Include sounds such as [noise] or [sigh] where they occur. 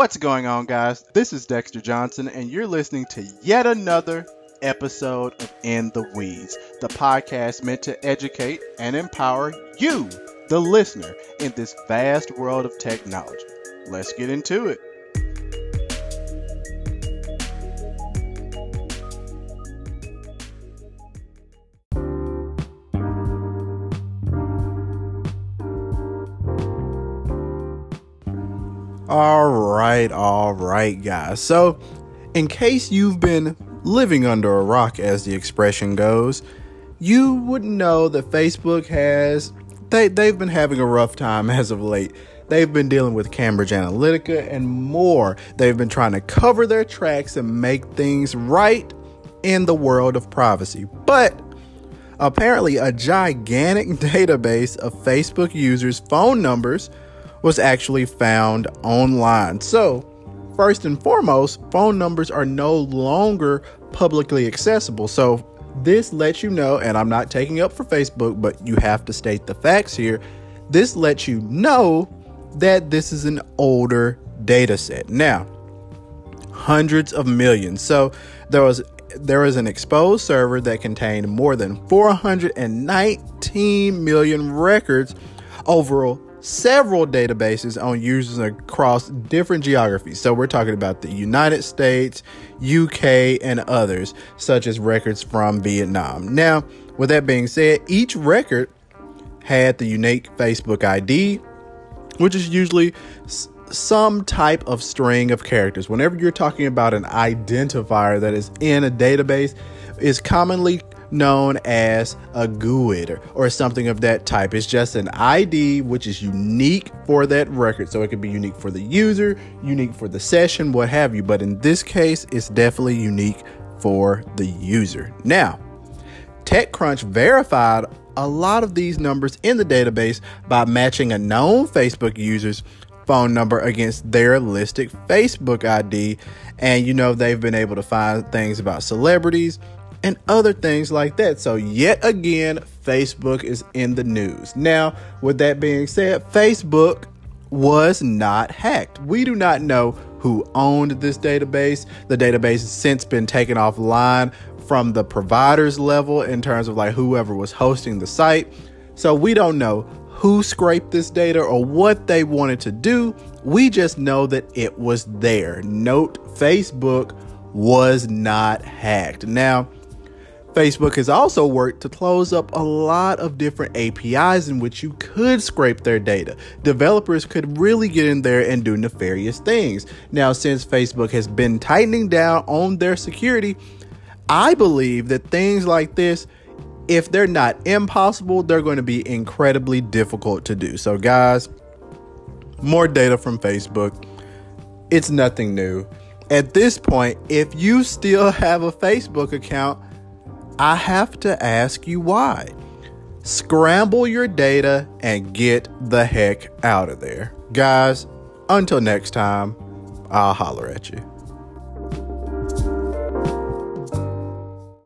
What's going on, guys? This is Dexter Johnson, and you're listening to yet another episode of In the Weeds, the podcast meant to educate and empower you, the listener, in this vast world of technology. Let's get into it. All right, all right, guys. So, in case you've been living under a rock, as the expression goes, you would know that Facebook has they they've been having a rough time [laughs] as of late. They've been dealing with Cambridge Analytica and more. They've been trying to cover their tracks and make things right in the world of privacy. But apparently, a gigantic [laughs] database of Facebook users' phone numbers was actually found online. So, first and foremost, phone numbers are no longer publicly accessible. So, this lets you know, and I'm not taking up for Facebook, but you have to state the facts here. This lets you know that this is an older data set. Now, hundreds of millions. So, there was there was an exposed server that contained more than 419 million records over several databases on users across different geographies. So we're talking about the United States, UK, and others, such as records from Vietnam. Now, with that being said, each record had the unique Facebook ID, which is usually some type of string of characters. Whenever you're talking about an identifier that is in a database, is commonly known as a GUID or something of that type. It's just an ID which is unique for that record. So it could be unique for the user, unique for the session, what have you. But in this case, it's definitely unique for the user. Now, TechCrunch verified a lot of these numbers in the database by matching a known Facebook user's phone number against their listed Facebook ID. And you know, they've been able to find things about celebrities, and other things like that. So, yet again, Facebook is in the news. Now, with that being said, Facebook was not hacked. We do not know who owned this database. The database has since been taken offline from the provider's level in terms of like whoever was hosting the site. So, we don't know who scraped this data or what they wanted to do. We just know that it was there. Note Facebook was not hacked. Now, Facebook has also worked to close up a lot of different APIs in which you could scrape their data. Developers could really get in there and do nefarious things. Now, since Facebook has been tightening down on their security, I believe that things like this, if they're not impossible, they're going to be incredibly difficult to do. So, guys, more data from Facebook. It's nothing new. At this point, if you still have a Facebook account, I have to ask you why. Scramble your data and get the heck out of there. Guys, until next time, I'll holler at you.